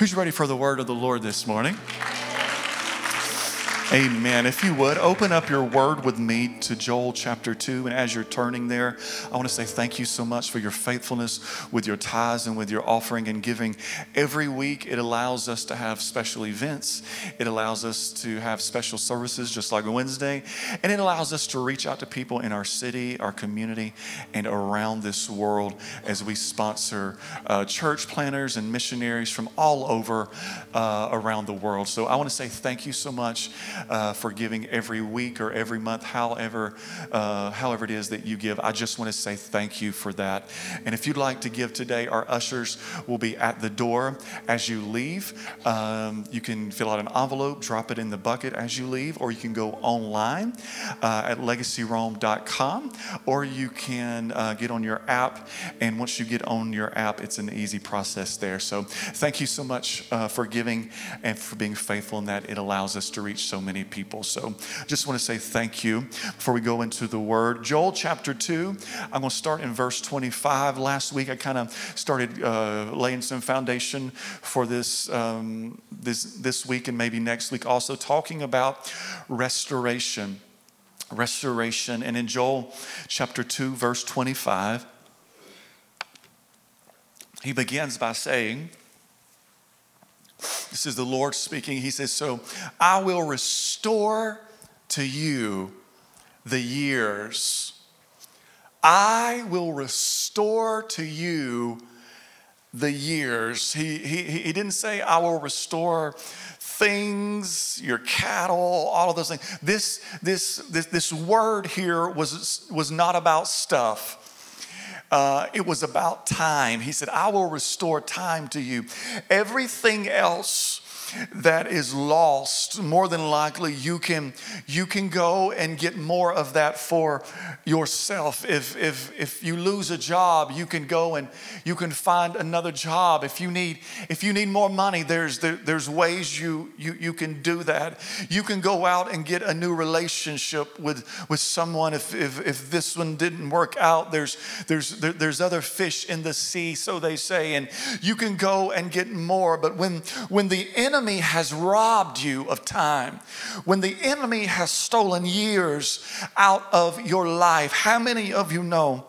Who's ready for the word of the Lord this morning? Amen. If you would, open up your word with me to Joel chapter 2. And as you're turning there, I want to say thank you so much for your faithfulness with your tithes and with your offering and giving. Every week, it allows us to have special events, it allows us to have special services, just like Wednesday, and it allows us to reach out to people in our city, our community, and around this world as we sponsor uh, church planters and missionaries from all over uh, around the world. So I want to say thank you so much uh, for giving every week or every month, however, uh, however it is that you give. I just want to say thank you for that. And if you'd like to give today, our ushers will be at the door as you leave. Um, you can fill out an envelope, drop it in the bucket as you leave, or you can go online uh, at legacyrome.com, or you can uh, get on your app. And once you get on your app, it's an easy process there. So thank you so much uh, for giving and for being faithful in that. It allows us to reach so many many people. So just want to say thank you before we go into the word. Joel chapter 2, I'm going to start in verse 25. Last week I kind of started uh, laying some foundation for this, um, this, this week and maybe next week, also talking about restoration. Restoration. And in Joel chapter 2, verse 25, he begins by saying, this is the Lord speaking. He says, So I will restore to you the years. I will restore to you the years. He, he, he didn't say, I will restore things, your cattle, all of those things. This, this, this, this word here was, was not about stuff. Uh, it was about time. He said, I will restore time to you. Everything else that is lost, more than likely you can you can go and get more of that for yourself. If if if you lose a job, you can go and you can find another job. If you need if you need more money, there's there, there's ways you you you can do that. You can go out and get a new relationship with with someone. If if if this one didn't work out, there's there's there, there's other fish in the sea, so they say, and you can go and get more. But when when the enemy enemy has robbed you of time, when the enemy has stolen years out of your life, how many of you know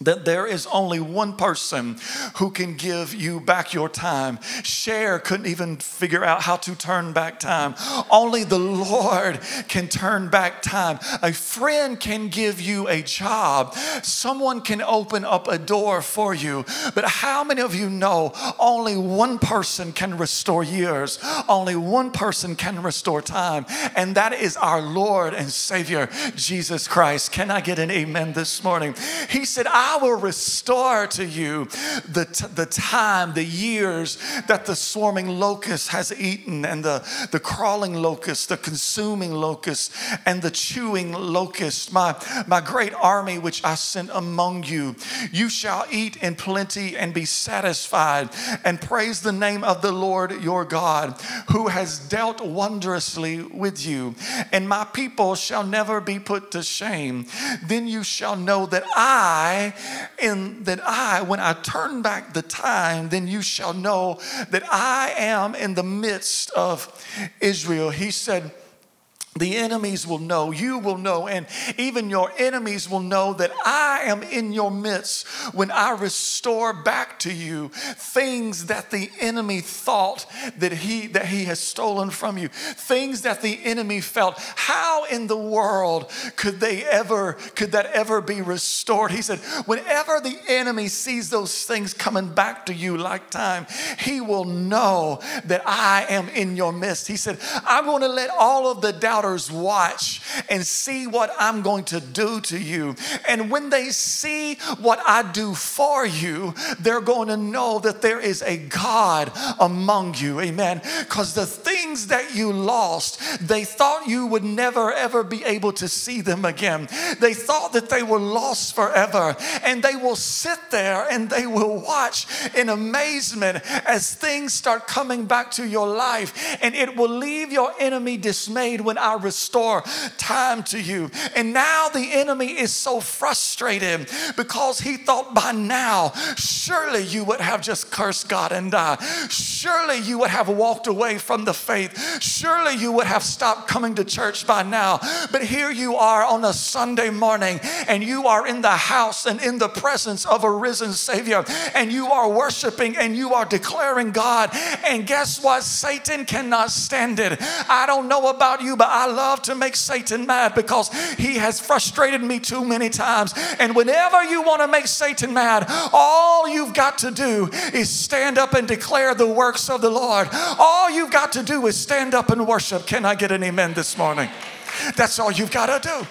that there is only one person who can give you back your time. Cher couldn't even figure out how to turn back time. Only the Lord can turn back time. A friend can give you a job, someone can open up a door for you. But how many of you know only one person can restore years? Only one person can restore time, and that is our Lord and Savior, Jesus Christ. Can I get an amen this morning? He said, I I will restore to you the, t- the time, the years that the swarming locust has eaten, and the, the crawling locust, the consuming locust, and the chewing locust, my, my great army which I sent among you. You shall eat in plenty and be satisfied, and praise the name of the Lord your God, who has dealt wondrously with you. And my people shall never be put to shame. Then you shall know that I and that I, when I turn back the time, then you shall know that I am in the midst of Israel. He said, the enemies will know, you will know, and even your enemies will know that I am in your midst when I restore back to you things that the enemy thought that he that he has stolen from you, things that the enemy felt. How in the world could they ever could that ever be restored? He said, whenever the enemy sees those things coming back to you like time, he will know that I am in your midst. He said, I'm going to let all of the watch and see what I'm going to do to you. And when they see what I do for you, they're going to know that there is a God among you. Amen. Because the things things that you lost, they thought you would never ever be able to see them again. They thought that they were lost forever. And they will sit there and they will watch in amazement as things start coming back to your life. And it will leave your enemy dismayed when I restore time to you. And now the enemy is so frustrated because he thought by now, surely you would have just cursed God and died. Surely you would have walked away from the faith. Surely you would have stopped coming to church by now. But here you are on a Sunday morning and you are in the house and in the presence of a risen Savior and you are worshiping and you are declaring God. And guess what? Satan cannot stand it. I don't know about you, but I love to make Satan mad because he has frustrated me too many times. And whenever you want to make Satan mad, all you've got to do is stand up and declare the works of the Lord. All you've got to do is stand up and worship. Can I get an amen this morning? That's all you've got to do.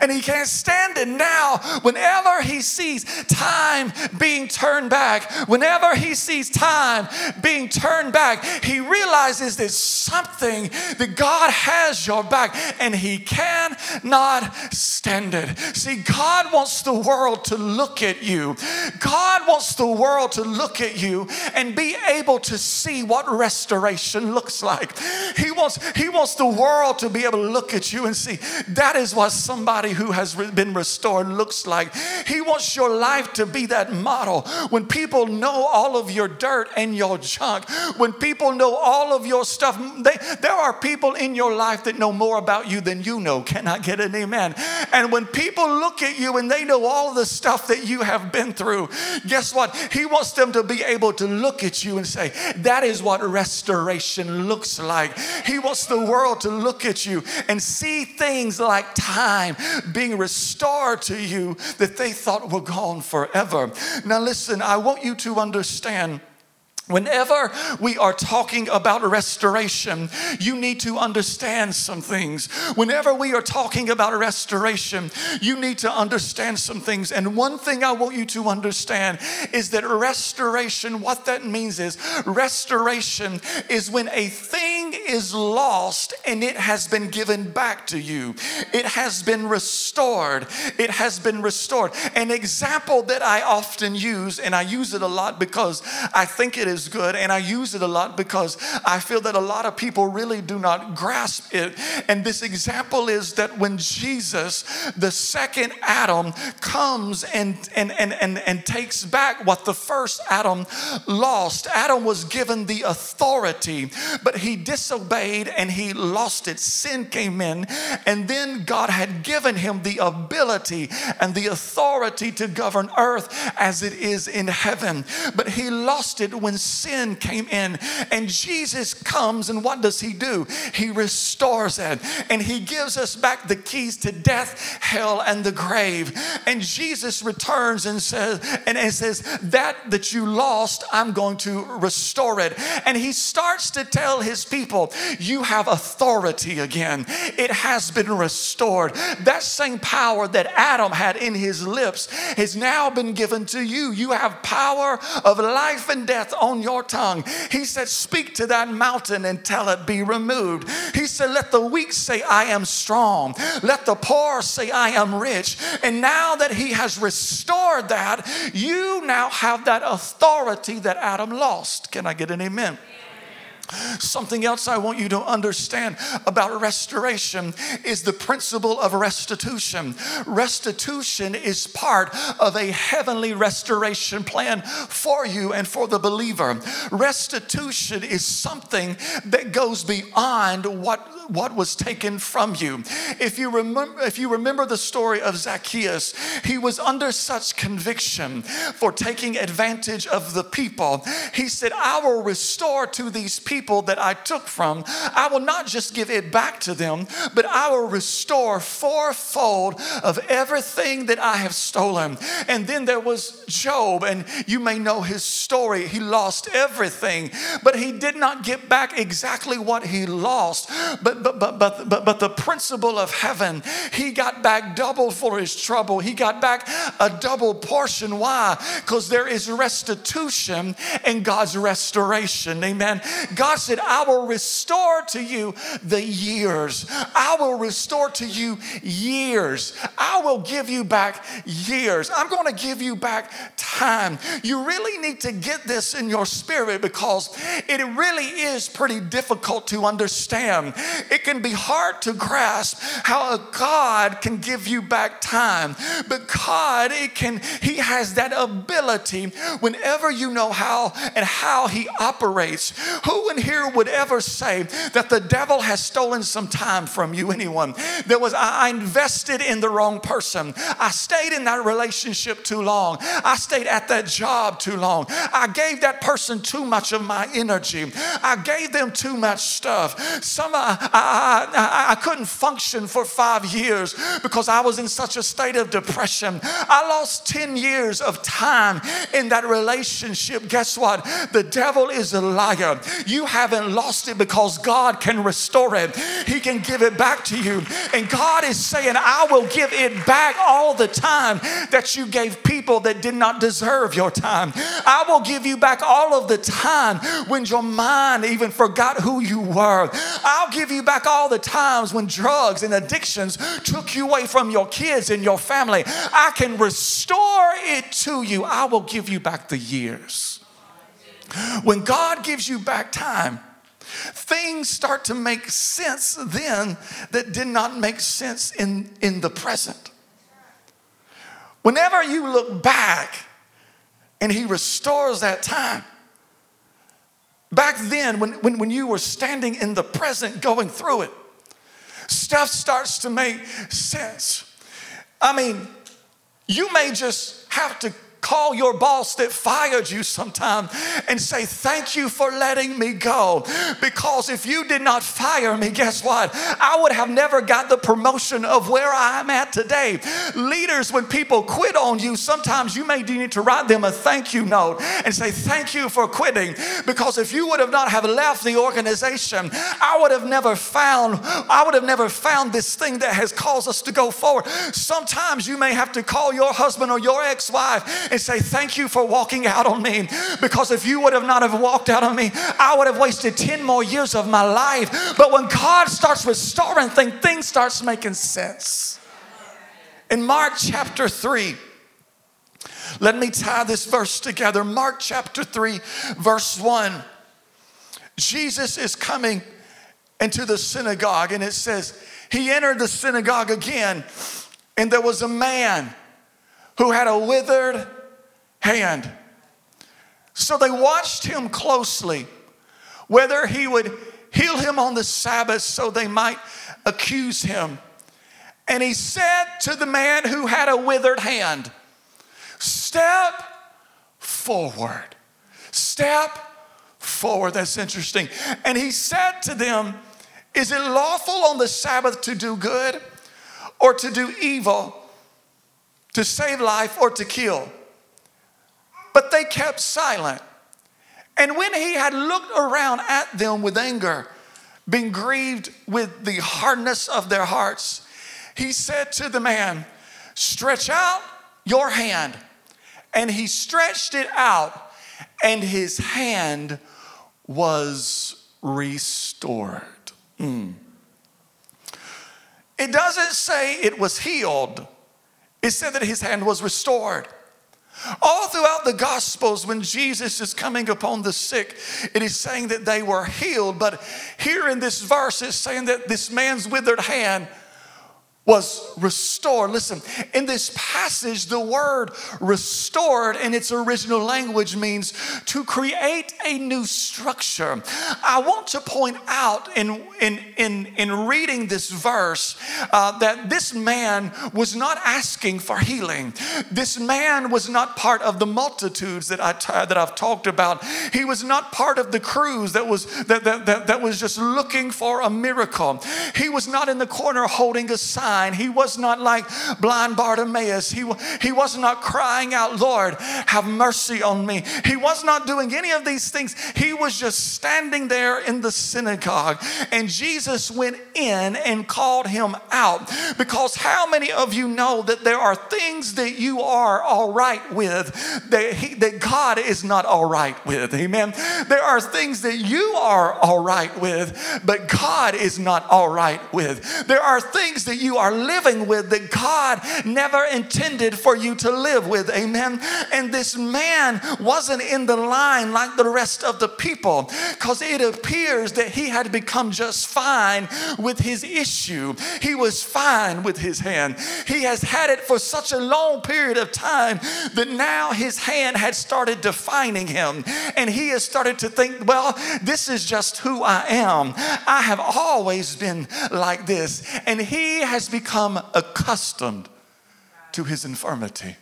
And he can't stand it now. Whenever he sees time being turned back, whenever he sees time being turned back, he realizes there's something that God has your back and he cannot stand it. See, God wants the world to look at you. God wants the world to look at you and be able to see what restoration looks like. He wants, he wants the world to be able to look at you and see that is what somebody who has been restored looks like. He wants your life to be that model. When people know all of your dirt and your junk, when people know all of your stuff, they, there are people in your life that know more about you than you know. Can I get an amen? And when people look at you and they know all the stuff that you have been through, guess what? He wants them to be able to look at you and say, That is what restoration looks like. He wants the world to look at you and see things like time, being restored to you that they thought were gone forever. Now, listen, I want you to understand Whenever we are talking about restoration, you need to understand some things. Whenever we are talking about restoration, you need to understand some things. And one thing I want you to understand is that restoration, what that means is restoration is when a thing is lost and it has been given back to you, it has been restored. It has been restored. An example that I often use, and I use it a lot because I think it is is good, and I use it a lot because I feel that a lot of people really do not grasp it. And this example is that when Jesus, the second Adam, comes and, and, and, and, and takes back what the first Adam lost, Adam was given the authority, but he disobeyed and he lost it. Sin came in, and then God had given him the ability and the authority to govern earth as it is in heaven. But he lost it when sin came in. And Jesus comes, and what does he do? He restores it, and he gives us back the keys to death, hell, and the grave. And Jesus returns and says, and it says, That that you lost, I'm going to restore it. And he starts to tell his people, You have authority again. It has been restored. That same power that Adam had in his lips has now been given to you. You have power of life and death on your tongue. He said, Speak to that mountain and tell it be removed. He said, Let the weak say, I am strong. Let the poor say, I am rich. And now that He has restored that, you now have that authority that Adam lost. Can I get an amen? Something else I want you to understand about restoration is the principle of restitution. Restitution is part of a heavenly restoration plan for you and for the believer. Restitution is something that goes beyond what what was taken from you. If you remember, if you remember the story of Zacchaeus, he was under such conviction for taking advantage of the people. He said, I will restore to these people that I took from. I will not just give it back to them, but I will restore fourfold of everything that I have stolen. And then there was Job, and you may know his story. He lost everything, but he did not get back exactly what he lost. But but, but, but, but, but the principle of heaven, he got back double for his trouble. He got back a double portion. Why? Because there is restitution and God's restoration. Amen. God God said, I will restore to you the years. I will restore to you years. I will give you back years. I'm going to give you back time. You really need to get this in your spirit because it really is pretty difficult to understand. It can be hard to grasp how a God can give you back time, but God, it can, He has that ability whenever you know how and how He operates. Who here would ever say that the devil has stolen some time from you? Anyone? There was, I invested in the wrong person. I stayed in that relationship too long. I stayed at that job too long. I gave that person too much of my energy. I gave them too much stuff. Some, I, I, I couldn't function for five years because I was in such a state of depression. I lost 10 years of time in that relationship. Guess what? The devil is a liar. You haven't lost it because God can restore it, He can give it back to you. And God is saying, I will give it back all the time that you gave people that did not deserve your time. I will give you back all of the time when your mind even forgot who you were. I'll give you back all the times when drugs and addictions took you away from your kids and your family. I can restore it to you. I will give you back the years. When God gives you back time, things start to make sense then that did not make sense in, in the present. Whenever you look back and He restores that time, back then when, when, when you were standing in the present going through it, stuff starts to make sense. I mean, you may just have to call your boss that fired you sometime and say, Thank you for letting me go. Because if you did not fire me, guess what? I would have never got the promotion of where I'm at today. Leaders, when people quit on you, sometimes you may need to write them a thank you note and say, Thank you for quitting. Because if you would have not have left the organization, I would have never found, I would have never found this thing that has caused us to go forward. Sometimes you may have to call your husband or your ex-wife and say, Thank you for walking out on me. Because if you would have not have walked out on me, I would have wasted 10 more years of my life. But when God starts restoring things, things starts making sense. In Mark chapter 3, let me tie this verse together. Mark chapter 3, verse 1. Jesus is coming into the synagogue, and it says, He entered the synagogue again, and there was a man who had a withered hand. So they watched him closely, whether he would heal him on the Sabbath so they might accuse him. And he said to the man who had a withered hand, Step forward. Step forward. That's interesting. And he said to them, Is it lawful on the Sabbath to do good or to do evil, to save life or to kill? But they kept silent. And when he had looked around at them with anger, being grieved with the hardness of their hearts, he said to the man, Stretch out your hand. And he stretched it out, and his hand was restored. Mm. It doesn't say it was healed, it said that his hand was restored. All throughout the Gospels, when Jesus is coming upon the sick, it is saying that they were healed. But here in this verse, it's saying that this man's withered hand was restored. Listen, in this passage, the word restored in its original language means to create a new structure. I want to point out in, in, in, in reading this verse uh, that this man was not asking for healing. This man was not part of the multitudes that, I t- that I've talked about. He was not part of the crews that was, that, that, that, that was just looking for a miracle. He was not in the corner holding a sign He was not like blind Bartimaeus. He, he was not crying out, Lord, have mercy on me. He was not doing any of these things. He was just standing there in the synagogue. And Jesus went in and called him out. Because how many of you know that there are things that you are all right with that, he, that God is not all right with? Amen. There are things that you are all right with, but God is not all right with. There are things that you are living with that God never intended for you to live with. Amen. And this man wasn't in the line like the rest of the people because it appears that he had become just fine with his issue. He was fine with his hand. He has had it for such a long period of time that now his hand had started defining him. And he has started to think, well, this is just who I am. I have always been like this. And he has become accustomed to his infirmity.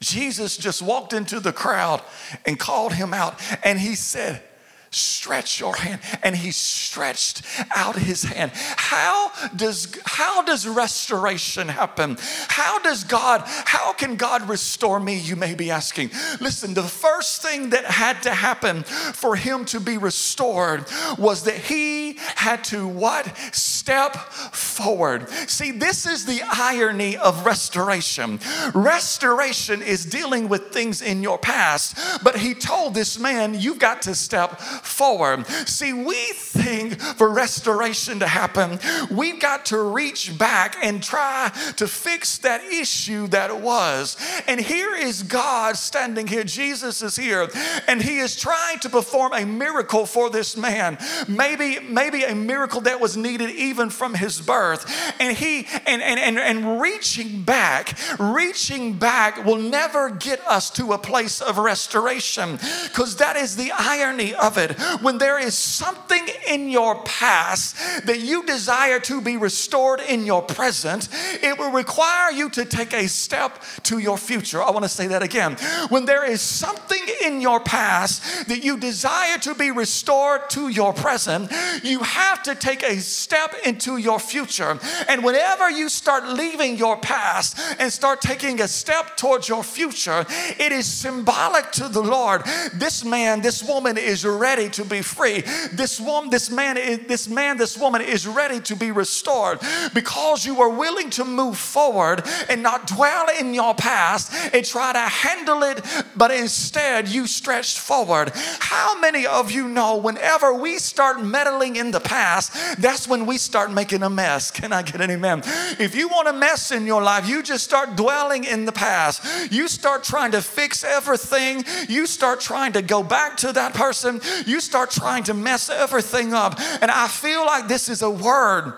Jesus just walked into the crowd and called him out, and he said, stretch your hand. And he stretched out his hand. How does how does restoration happen? How does god how can god restore me you may be asking? Listen the first thing that had to happen for him to be restored was that he had to what? Step forward. See this is the irony of restoration. Restoration is dealing with things in your past but he told this man you've got to step forward. See, we think for restoration to happen, we've got to reach back and try to fix that issue that was. And here is God standing here. Jesus is here, and he is trying to perform a miracle for this man. Maybe, maybe a miracle that was needed even from his birth. And he and and and, and reaching back, reaching back will never get us to a place of restoration. Because that is the irony of it when there is something in your past that you desire to be restored in your present, it will require you to take a step to your future. I want to say that again. When there is something in your past that you desire to be restored to your present, you have to take a step into your future. And whenever you start leaving your past and start taking a step towards your future, it is symbolic to the Lord. This man, this woman is ready to be free. This woman, this man, this man, this woman is ready to be restored because you are willing to move forward and not dwell in your past and try to handle it, but instead you stretched forward. How many of you know whenever we start meddling in the past, that's when we start making a mess? Can I get an amen? If you want a mess in your life, you just start dwelling in the past. You start trying to fix everything. You start trying to go back to that person. You start trying to mess everything up. And I feel like this is a word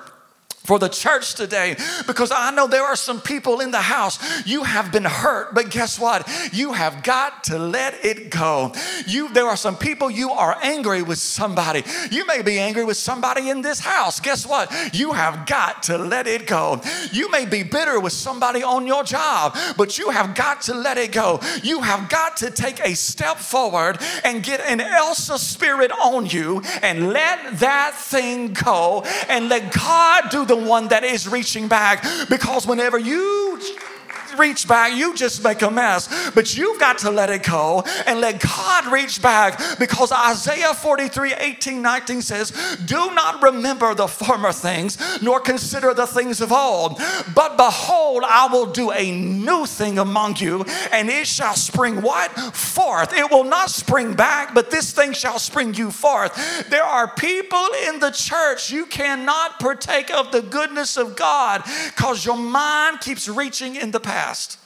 for the church today because I know there are some people in the house. You have been hurt, but guess what? You have got to let it go. You there are some people you are angry with somebody. You may be angry with somebody in this house. Guess what? You have got to let it go. You may be bitter with somebody on your job, but you have got to let it go. You have got to take a step forward and get an Elsa spirit on you and let that thing go and let God do the one that is reaching back. Because whenever you reach back, you just make a mess. But you've got to let it go and let God reach back because Isaiah 43 18, 19 says, Do not remember the former things, nor consider the things of old. But behold, I will do a new thing among you, and it shall spring what? Forth. It will not spring back, but this thing shall spring you forth. There are people in the church, you cannot partake of the goodness of God because your mind keeps reaching in the past past.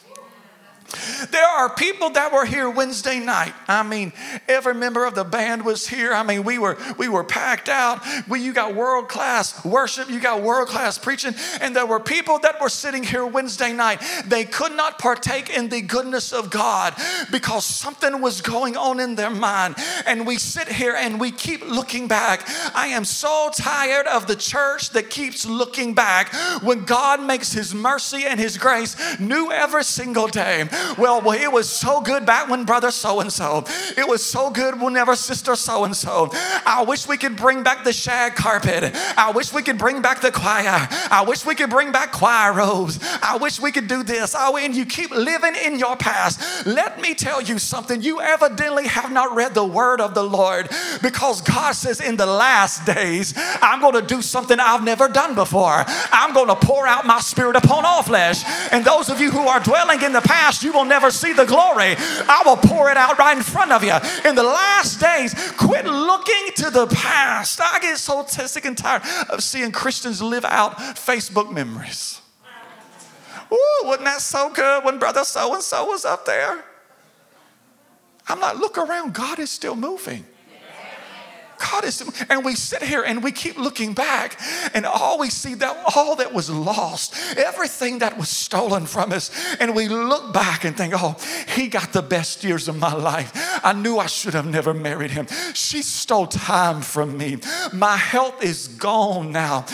There are people that were here Wednesday night. I mean, every member of the band was here. I mean, we were we were packed out. We, you got world class worship, you got world class preaching, and there were people that were sitting here Wednesday night. They could not partake in the goodness of God because something was going on in their mind. And we sit here and we keep looking back. I am so tired of the church that keeps looking back when God makes His mercy and His grace new every single day. Well, well, it was so good back when brother so and so. It was so good whenever sister so and so. I wish we could bring back the shag carpet. I wish we could bring back the choir. I wish we could bring back choir robes. I wish we could do this. Oh, and you keep living in your past. Let me tell you something. You evidently have not read the word of the Lord because God says in the last days, I'm going to do something I've never done before. I'm going to pour out my spirit upon all flesh. And those of you who are dwelling in the past, you will never see the glory. I will pour it out right in front of you. In the last days, quit looking to the past. I get so sick and tired of seeing Christians live out Facebook memories. Ooh, wasn't that so good when brother so and so was up there? I'm like, look around, God is still moving. God is, and we sit here and we keep looking back, and all we see that all that was lost, everything that was stolen from us, and we look back and think, oh, he got the best years of my life. I knew I should have never married him. She stole time from me. My health is gone now.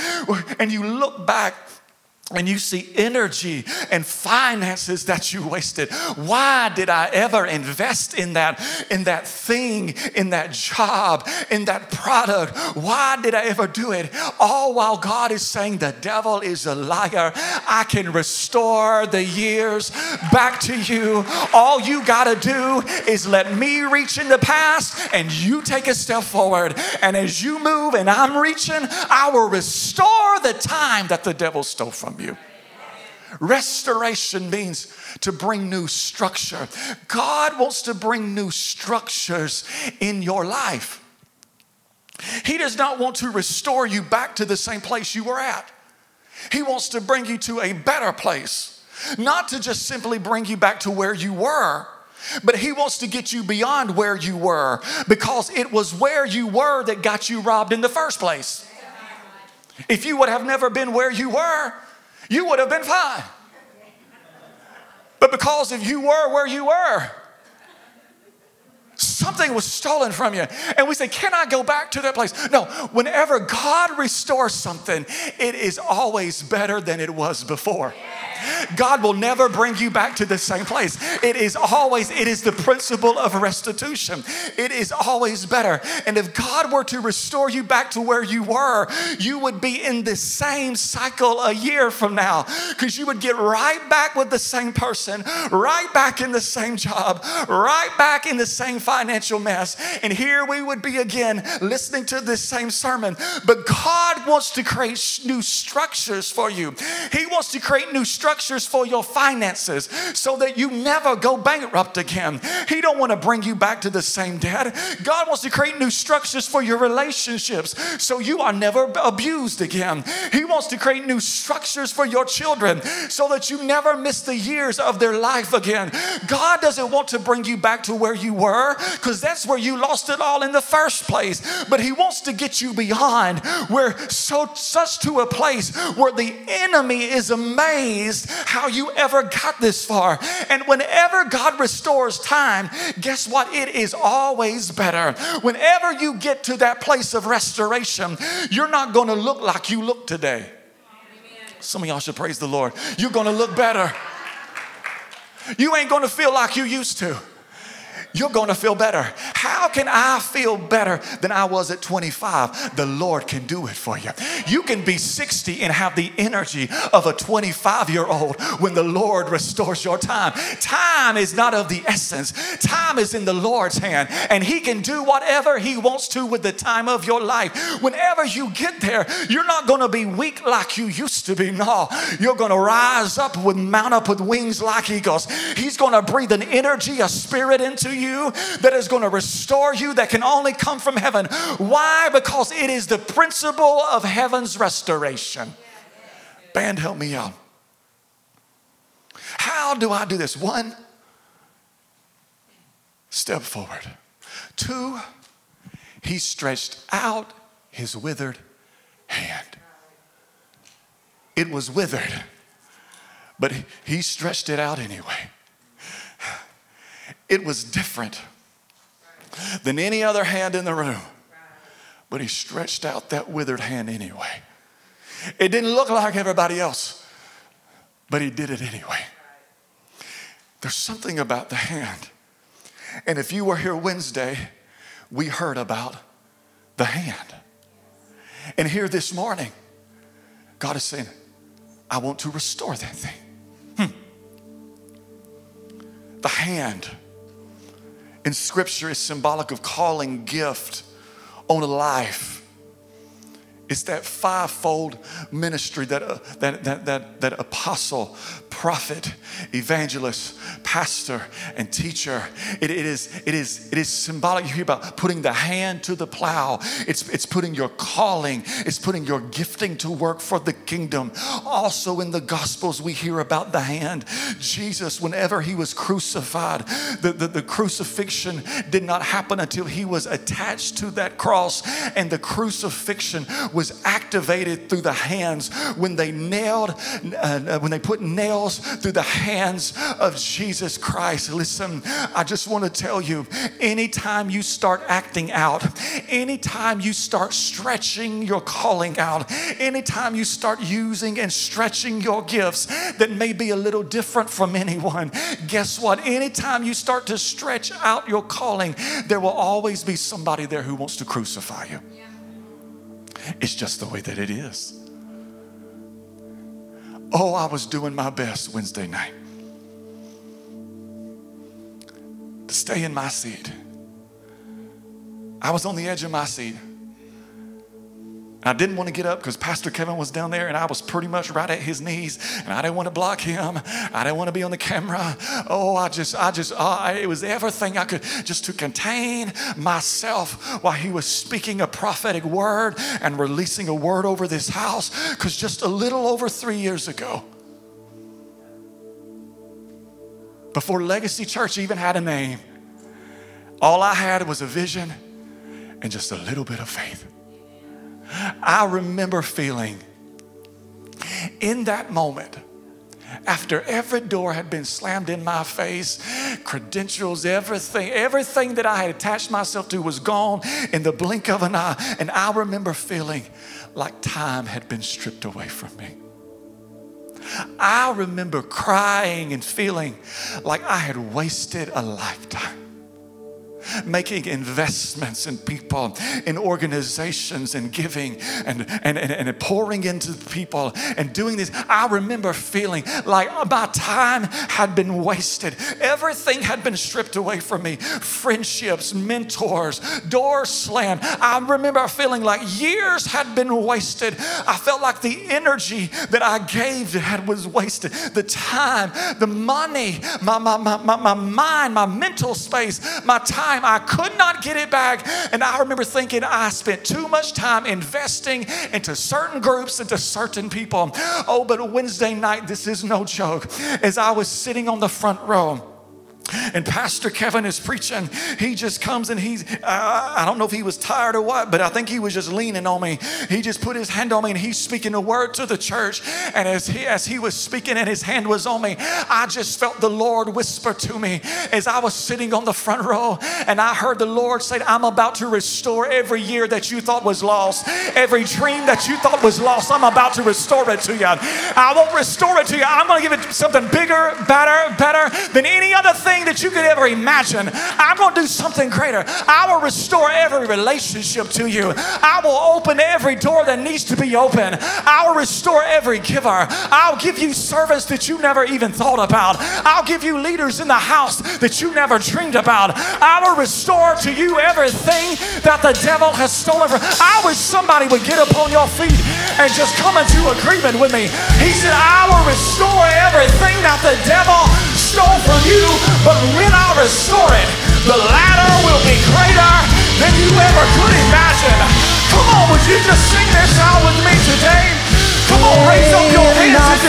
And you look back and you see energy and finances that you wasted. Why did i ever invest in that in that thing in that job in that product? Why did i ever do it? All while god is saying the devil is a liar. I can restore the years back to you. All you got to do is let me reach in the past and you take a step forward. And as you move and i'm reaching i will restore the time that the devil stole from you Restoration means to bring new structure. God wants to bring new structures in your life. He does not want to restore you back to the same place you were at. He wants to bring you to a better place, not to just simply bring you back to where you were. But he wants to get you beyond where you were because it was where you were that got you robbed in the first place. If you would have never been where you were, you would have been fine. But because if you were where you were, something was stolen from you. And we say, Can I go back to that place? No, whenever God restores something, it is always better than it was before. God will never bring you back to the same place. It is always, it is the principle of restitution. It is always better. And if God were to restore you back to where you were, you would be in the same cycle a year from now because you would get right back with the same person, right back in the same job, right back in the same financial mess. And here we would be again listening to this same sermon. But God wants to create new structures for you, He wants to create new structures for your finances so that you never go bankrupt again. He don't want to bring you back to the same debt. God wants to create new structures for your relationships so you are never abused again. He wants to create new structures for your children so that you never miss the years of their life again. God doesn't want to bring you back to where you were because that's where you lost it all in the first place. But he wants to get you beyond where so such to a place where the enemy is amazed how you ever got this far. And whenever God restores time, guess what? It is always better. Whenever you get to that place of restoration, you're not going to look like you look today. Some of y'all should praise the Lord. You're going to look better. You ain't going to feel like you used to you're going to feel better. How can I feel better than I was at 25? The Lord can do it for you. You can be 60 and have the energy of a 25 year old when the Lord restores your time. Time is not of the essence, time is in the Lord's hand, and He can do whatever He wants to with the time of your life. Whenever you get there, you're not going to be weak like you used to be. No, you're going to rise up with mount up with wings like eagles. He's going to breathe an energy, a spirit into you you, that is going to restore you, that can only come from heaven. Why? Because it is the principle of heaven's restoration. Band, help me out. How do I do this? One, step forward. Two, he stretched out his withered hand. It was withered, but he stretched it out anyway it was different than any other hand in the room. But he stretched out that withered hand anyway. It didn't look like everybody else, but he did it anyway. There's something about the hand. And if you were here Wednesday, we heard about the hand. And here this morning, God is saying, I want to restore that thing. Hmm. The hand in Scripture is symbolic of calling gift on a life. It's that fivefold ministry that, uh, that, that, that, that apostle, prophet, evangelist, pastor, and teacher. It, it, is, it, is, it is symbolic. You hear about putting the hand to the plow, it's, it's putting your calling, it's putting your gifting to work for the kingdom. Also, in the Gospels, we hear about the hand. Jesus, whenever he was crucified, the, the, the crucifixion did not happen until he was attached to that cross, and the crucifixion was activated through the hands when they nailed, uh, when they put nails through the hands of Jesus Christ. Listen, I just want to tell you anytime you start acting out, anytime you start stretching your calling out, anytime you start using and stretching your gifts that may be a little different from anyone, guess what? Anytime you start to stretch out your calling, there will always be somebody there who wants to crucify you. Yeah. It's just the way that it is. Oh, I was doing my best Wednesday night to stay in my seat. I was on the edge of my seat. I didn't want to get up because Pastor Kevin was down there and I was pretty much right at his knees and I didn't want to block him. I didn't want to be on the camera. Oh, I just, I just, uh, it was everything I could just to contain myself while he was speaking a prophetic word and releasing a word over this house. Because just a little over three years ago, before Legacy Church even had a name, all I had was a vision and just a little bit of faith. I remember feeling in that moment, after every door had been slammed in my face, credentials, everything, everything that I had attached myself to was gone in the blink of an eye. And I remember feeling like time had been stripped away from me. I remember crying and feeling like I had wasted a lifetime making investments in people, in organizations, and giving and, and, and, and pouring into people and doing this. I remember feeling like my time had been wasted. Everything had been stripped away from me friendships, mentors, doors slammed. I remember feeling like years had been wasted. I felt like the energy that I gave had was wasted. The time, the money, my, my, my, my, my mind, my mental space, my time time. I could not get it back. And I remember thinking I spent too much time investing into certain groups, into certain people. Oh, but Wednesday night, this is no joke. As I was sitting on the front row, and Pastor Kevin is preaching. He just comes and he's, I don't know if he was tired or what, but I think he was just leaning on me. He just put his hand on me and he's speaking a word to the church. And as he, as he was speaking and his hand was on me, I just felt the Lord whisper to me as I was sitting on the front row. And I heard the Lord say, I'm about to restore every year that you thought was lost, every dream that you thought was lost. I'm about to restore it to you. I won't restore it to you. I'm going to give it something bigger, better, better than any other thing that you could ever imagine. I'm going to do something greater. I will restore every relationship to you. I will open every door that needs to be open. I will restore every giver. I'll give you servants that you never even thought about. I'll give you leaders in the house that you never dreamed about. I will restore to you everything that the devil has stolen from. I wish somebody would get upon your feet and just come into agreement with me. He said, I will restore everything that the devil stole from you, but when I restore it, the latter will be greater than you ever could imagine. Come on, would you just sing this out with me today? Come on, raise up your hands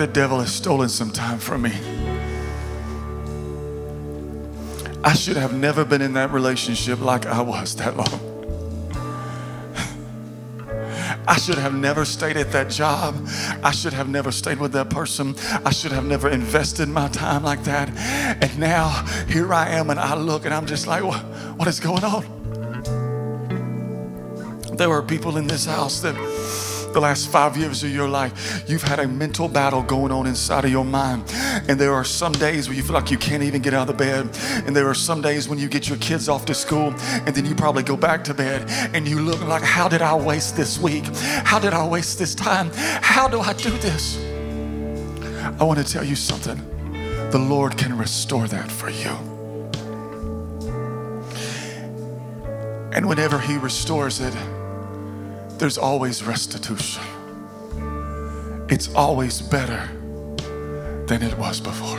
the devil has stolen some time from me. I should have never been in that relationship like I was that long. I should have never stayed at that job. I should have never stayed with that person. I should have never invested my time like that. And now here I am, and I look and I'm just like, what, what is going on? There are people in this house that the last five years of your life, you've had a mental battle going on inside of your mind. And there are some days where you feel like you can't even get out of bed. And there are some days when you get your kids off to school and then you probably go back to bed and you look like, how did I waste this week? How did I waste this time? How do I do this? I want to tell you something. The Lord can restore that for you. And whenever He restores it, there's always restitution. It's always better than it was before.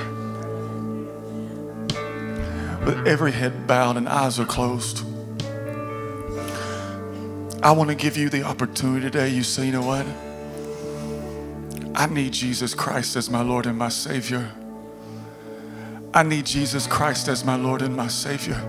With every head bowed and eyes are closed, I want to give you the opportunity today. You say, you know what? I need Jesus Christ as my Lord and my Savior. I need Jesus Christ as my Lord and my Savior.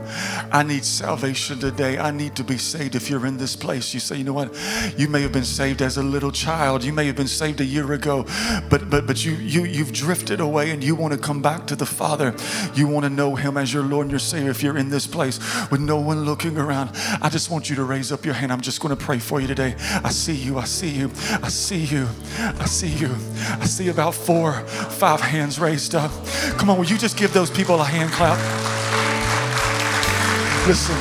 I need salvation today. I need to be saved. If you're in this place, you say, you know what? You may have been saved as a little child. You may have been saved a year ago, but but but you you you've drifted away and you want to come back to the Father. You want to know Him as your Lord and your Savior. If you're in this place with no one looking around, I just want you to raise up your hand. I'm just going to pray for you today. I see you. I see you. I see you. I see you. I see about four, five hands raised up. Come on, will you just give give those people a hand clap? Listen.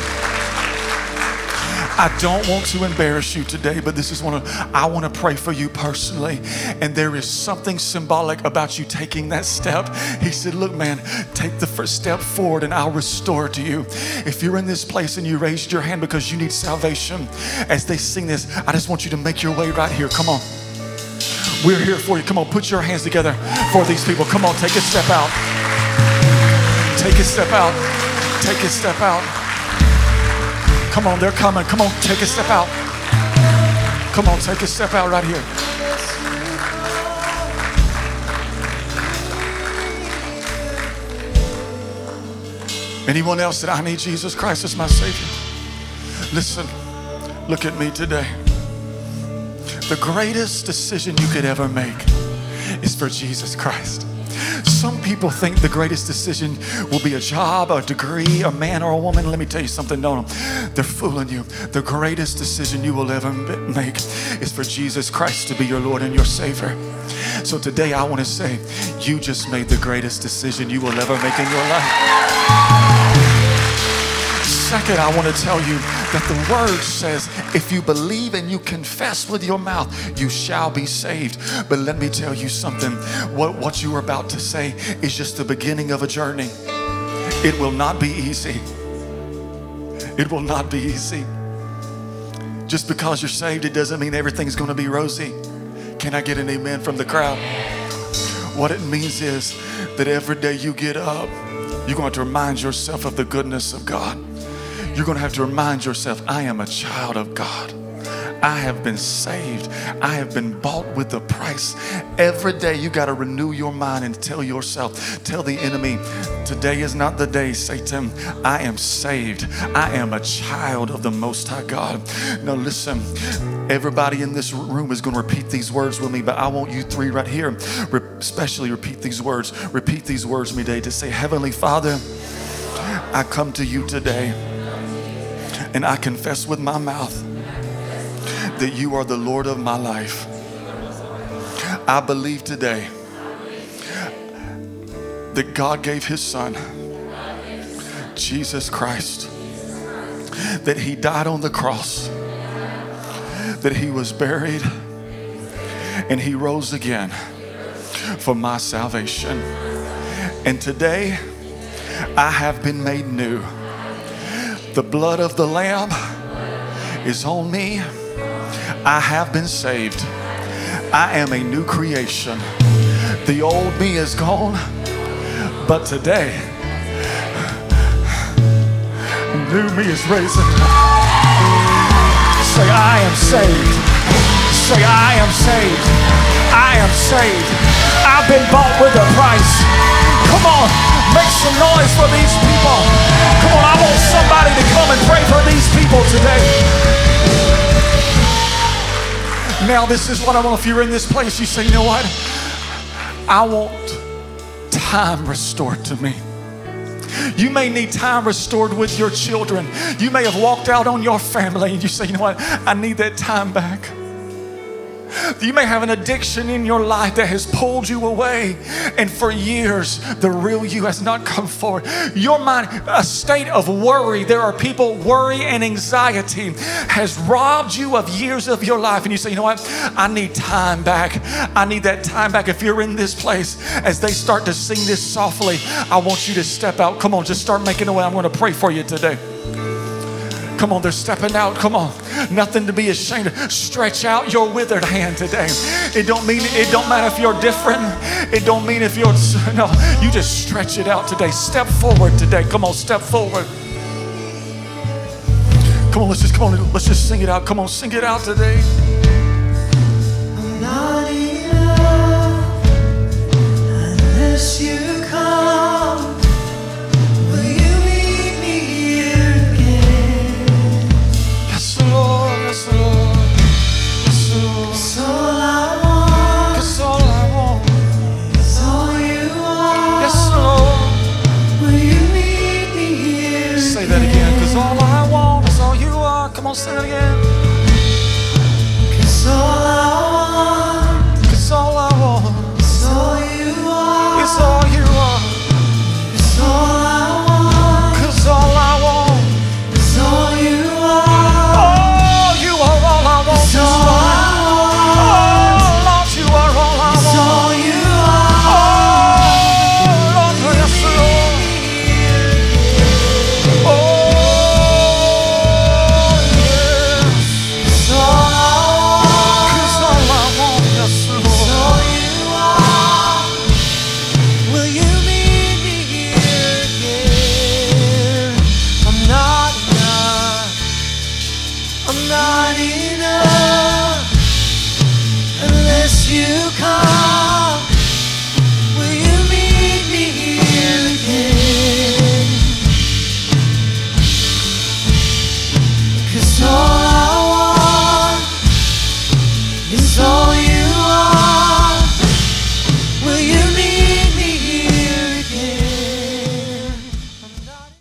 I don't want to embarrass you today, but this is one of I want to pray for you personally. And there is something symbolic about you taking that step. He said, Look, man, take the first step forward and I'll restore to you. If you're in this place and you raised your hand because you need salvation, as they sing this, I just want you to make your way right here. Come on. We're here for you. Come on, put your hands together for these people. Come on, take a step out. Take a step out. Take a step out. Come on, they're coming. Come on, take a step out. Come on, take a step out right here. Anyone else that I need Jesus Christ as my Savior? Listen, look at me today. The greatest decision you could ever make is for Jesus Christ. Some people think the greatest decision will be a job, a degree, a man or a woman. Let me tell you something, no. They're fooling you. The greatest decision you will ever make is for Jesus Christ to be your Lord and your Savior. So today I want to say, you just made the greatest decision you will ever make in your life. Second, I want to tell you that the word says if you believe and you confess with your mouth, you shall be saved. But let me tell you something what, what you are about to say is just the beginning of a journey. It will not be easy. It will not be easy. Just because you're saved, it doesn't mean everything's going to be rosy. Can I get an amen from the crowd? What it means is that every day you get up, you're going to remind yourself of the goodness of God you're going to have to remind yourself I am a child of God. I have been saved. I have been bought with a price. Every day you got to renew your mind and tell yourself, tell the enemy, today is not the day, Satan. I am saved. I am a child of the Most High God. Now, listen, everybody in this room is going to repeat these words with me, but I want you three right here, especially repeat these words. Repeat these words me today to say, Heavenly Father, I come to you today and I confess with my mouth that you are the Lord of my life. I believe today that God gave his son, Jesus Christ, that he died on the cross, that he was buried, and he rose again for my salvation. And today, I have been made new. The blood of the Lamb is on me. I have been saved. I am a new creation. The old me is gone, but today new me is raising. Say, I am saved. Say, I am saved. I am saved. I've been bought with a price. Come on, make some noise for these people. Come on, I want somebody to come and pray for these people today. Now, this is what I want. If you're in this place, you say, you know what? I want time restored to me. You may need time restored with your children. You may have walked out on your family and you say, you know what? I need that time back. You may have an addiction in your life that has pulled you away, and for years, the real you has not come forward. Your mind, a state of worry, there are people, worry and anxiety has robbed you of years of your life. And you say, you know what? I need time back. I need that time back. If you're in this place, as they start to sing this softly, I want you to step out. Come on, just start making a way. I'm going to pray for you today. Come on, they're stepping out. Come on. Nothing to be ashamed of. Stretch out your withered hand today. It don't mean it don't matter if you're different. It don't mean if you're no, you just stretch it out today. Step forward today. Come on, step forward. Come on, let's just come on, let's just sing it out. Come on, sing it out today. Unless you come. Are.